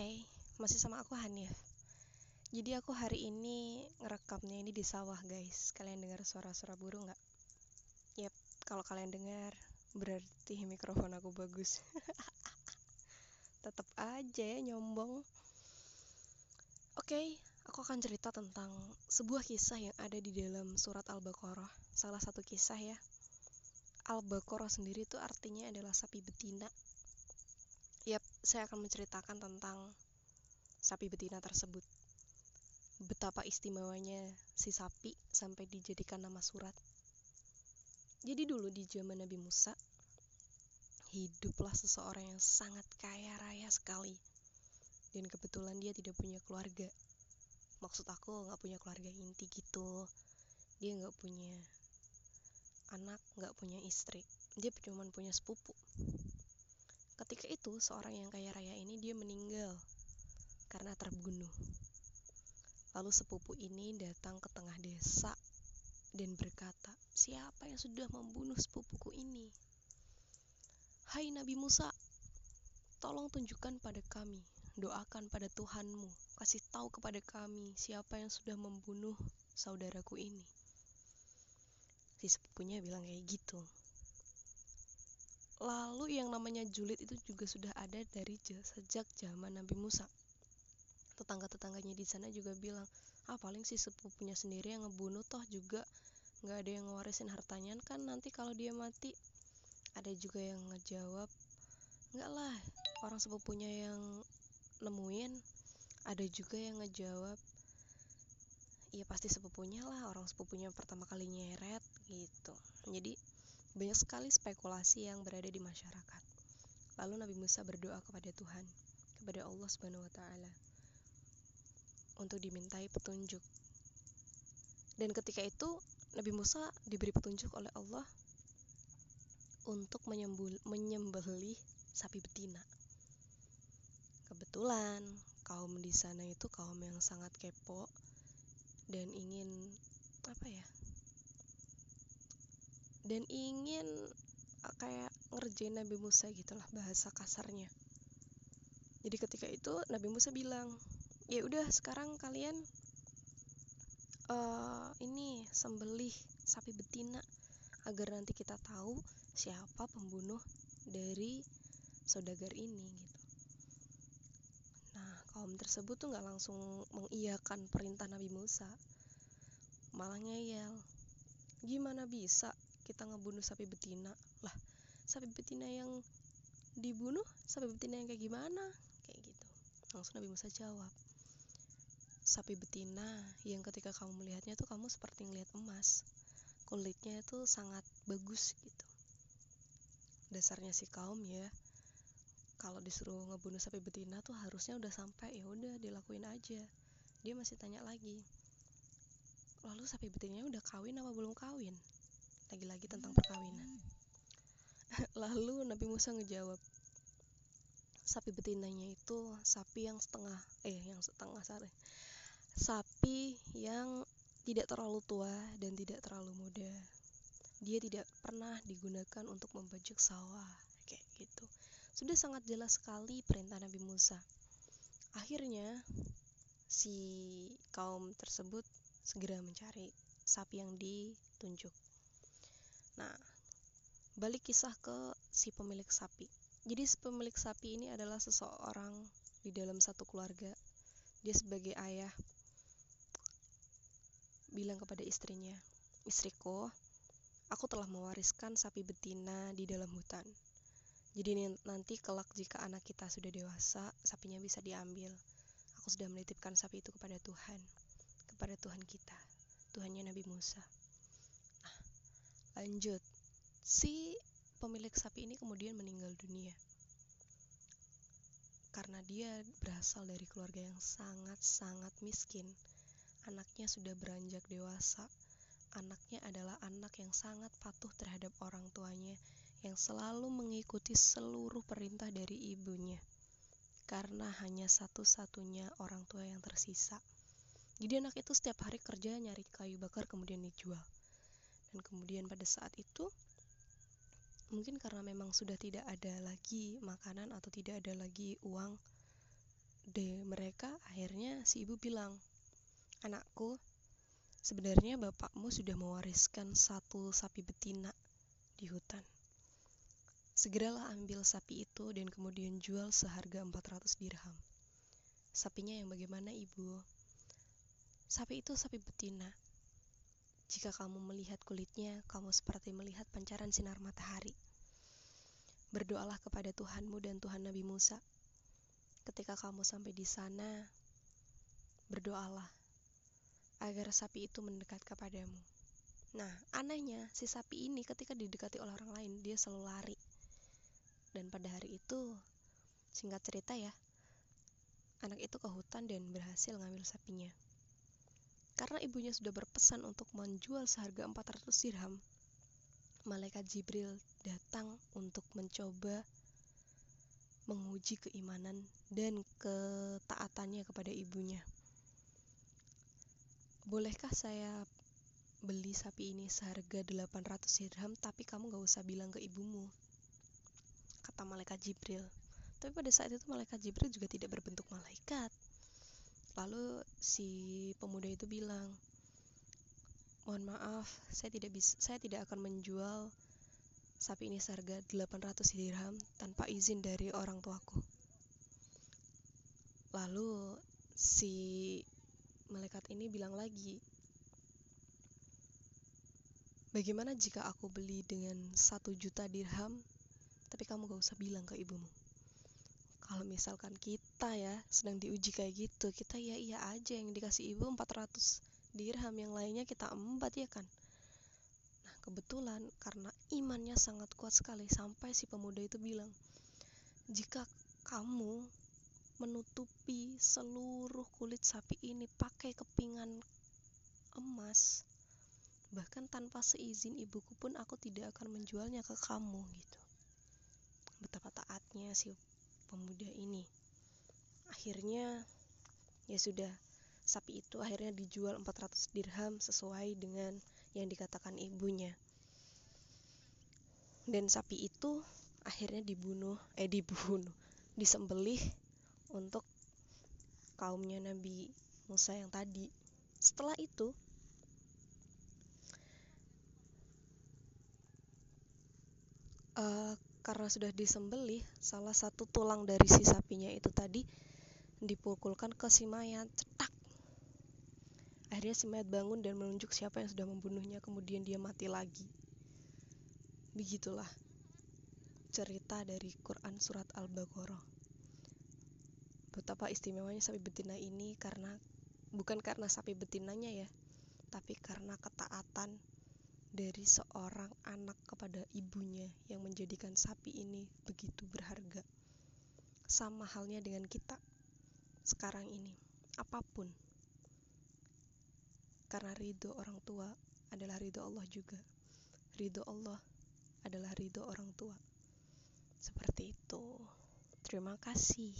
Oke, masih sama aku Hanif. Jadi aku hari ini ngerekamnya ini di sawah guys. Kalian dengar suara-suara burung nggak? Yep, kalau kalian dengar berarti mikrofon aku bagus. Tetap aja ya nyombong. Oke, aku akan cerita tentang sebuah kisah yang ada di dalam surat Al-Baqarah. Salah satu kisah ya. Al-Baqarah sendiri itu artinya adalah sapi betina Yap, saya akan menceritakan tentang sapi betina tersebut. Betapa istimewanya si sapi sampai dijadikan nama surat. Jadi dulu di zaman Nabi Musa, hiduplah seseorang yang sangat kaya raya sekali. Dan kebetulan dia tidak punya keluarga. Maksud aku nggak punya keluarga inti gitu. Dia nggak punya anak, nggak punya istri. Dia cuma punya sepupu. Ketika itu, seorang yang kaya raya ini dia meninggal karena terbunuh. Lalu sepupu ini datang ke tengah desa dan berkata, "Siapa yang sudah membunuh sepupuku ini?" "Hai Nabi Musa, tolong tunjukkan pada kami, doakan pada Tuhanmu, kasih tahu kepada kami siapa yang sudah membunuh saudaraku ini." Si sepupunya bilang kayak gitu. Lalu yang namanya julid itu juga sudah ada dari sejak zaman Nabi Musa. Tetangga-tetangganya di sana juga bilang, ah paling si sepupunya sendiri yang ngebunuh toh juga nggak ada yang ngewarisin hartanya kan nanti kalau dia mati. Ada juga yang ngejawab, nggak lah orang sepupunya yang nemuin. Ada juga yang ngejawab, iya pasti sepupunya lah orang sepupunya pertama kali nyeret gitu. Jadi banyak sekali spekulasi yang berada di masyarakat. Lalu Nabi Musa berdoa kepada Tuhan, kepada Allah Subhanahu wa taala untuk dimintai petunjuk. Dan ketika itu Nabi Musa diberi petunjuk oleh Allah untuk menyembelih sapi betina. Kebetulan kaum di sana itu kaum yang sangat kepo dan ingin apa ya dan ingin uh, kayak ngerjain Nabi Musa gitulah bahasa kasarnya. Jadi ketika itu Nabi Musa bilang ya udah sekarang kalian uh, ini sembelih sapi betina agar nanti kita tahu siapa pembunuh dari saudagar ini gitu. Nah kaum tersebut tuh nggak langsung mengiyakan perintah Nabi Musa malah ngeyel gimana bisa kita ngebunuh sapi betina. Lah sapi betina yang dibunuh sapi betina yang kayak gimana? Kayak gitu. Langsung Nabi Musa jawab sapi betina yang ketika kamu melihatnya tuh kamu seperti ngelihat emas. Kulitnya itu sangat bagus gitu. Dasarnya si kaum ya kalau disuruh ngebunuh sapi betina tuh harusnya udah sampai ya udah dilakuin aja. Dia masih tanya lagi lalu sapi betinanya udah kawin apa belum kawin lagi-lagi tentang perkawinan. Lalu Nabi Musa ngejawab sapi betinanya itu sapi yang setengah eh yang setengah sorry. Sapi yang tidak terlalu tua dan tidak terlalu muda. Dia tidak pernah digunakan untuk membajak sawah kayak gitu. Sudah sangat jelas sekali perintah Nabi Musa. Akhirnya si kaum tersebut segera mencari sapi yang ditunjuk Nah, balik kisah ke si pemilik sapi. Jadi si pemilik sapi ini adalah seseorang di dalam satu keluarga. Dia sebagai ayah bilang kepada istrinya, "Istriku, aku telah mewariskan sapi betina di dalam hutan. Jadi nanti kelak jika anak kita sudah dewasa, sapinya bisa diambil. Aku sudah menitipkan sapi itu kepada Tuhan, kepada Tuhan kita, Tuhannya Nabi Musa." Lanjut, si pemilik sapi ini kemudian meninggal dunia karena dia berasal dari keluarga yang sangat-sangat miskin. Anaknya sudah beranjak dewasa. Anaknya adalah anak yang sangat patuh terhadap orang tuanya, yang selalu mengikuti seluruh perintah dari ibunya, karena hanya satu-satunya orang tua yang tersisa. Jadi, anak itu setiap hari kerja nyari kayu bakar, kemudian dijual dan kemudian pada saat itu mungkin karena memang sudah tidak ada lagi makanan atau tidak ada lagi uang de mereka akhirnya si ibu bilang anakku sebenarnya bapakmu sudah mewariskan satu sapi betina di hutan. Segeralah ambil sapi itu dan kemudian jual seharga 400 dirham. Sapinya yang bagaimana ibu? Sapi itu sapi betina jika kamu melihat kulitnya kamu seperti melihat pancaran sinar matahari berdoalah kepada Tuhanmu dan Tuhan Nabi Musa Ketika kamu sampai di sana, berdoalah agar sapi itu mendekat kepadamu. Nah, anehnya, si sapi ini ketika didekati oleh orang lain, dia selalu lari. Dan pada hari itu, singkat cerita ya, anak itu ke hutan dan berhasil ngambil sapinya. Karena ibunya sudah berpesan untuk menjual seharga 400 dirham, malaikat Jibril datang untuk mencoba menguji keimanan dan ketaatannya kepada ibunya. Bolehkah saya beli sapi ini seharga 800 dirham tapi kamu gak usah bilang ke ibumu? Kata malaikat Jibril. Tapi pada saat itu malaikat Jibril juga tidak berbentuk malaikat. Lalu si pemuda itu bilang, "Mohon maaf, saya tidak bisa saya tidak akan menjual Sapi ini seharga 800 dirham tanpa izin dari orang tuaku. Lalu si malaikat ini bilang lagi, Bagaimana jika aku beli dengan satu juta dirham, tapi kamu gak usah bilang ke ibumu? Kalau misalkan kita ya sedang diuji kayak gitu, kita ya iya aja yang dikasih ibu 400 dirham, yang lainnya kita empat ya kan? Kebetulan karena imannya sangat kuat sekali sampai si pemuda itu bilang, "Jika kamu menutupi seluruh kulit sapi ini pakai kepingan emas, bahkan tanpa seizin ibuku pun aku tidak akan menjualnya ke kamu." gitu. Betapa taatnya si pemuda ini. Akhirnya ya sudah, sapi itu akhirnya dijual 400 dirham sesuai dengan yang dikatakan ibunya. Dan sapi itu akhirnya dibunuh, eh dibunuh, disembelih untuk kaumnya Nabi Musa yang tadi. Setelah itu, uh, karena sudah disembelih, salah satu tulang dari si sapinya itu tadi dipukulkan ke si mayat, cetak Akhirnya si mayat bangun dan menunjuk siapa yang sudah membunuhnya, kemudian dia mati lagi. Begitulah cerita dari Quran Surat Al-Baqarah. Betapa istimewanya sapi betina ini karena bukan karena sapi betinanya ya, tapi karena ketaatan dari seorang anak kepada ibunya yang menjadikan sapi ini begitu berharga. Sama halnya dengan kita sekarang ini, apa pun karena ridho orang tua adalah ridho Allah juga. Ridho Allah adalah ridho orang tua. Seperti itu. Terima kasih.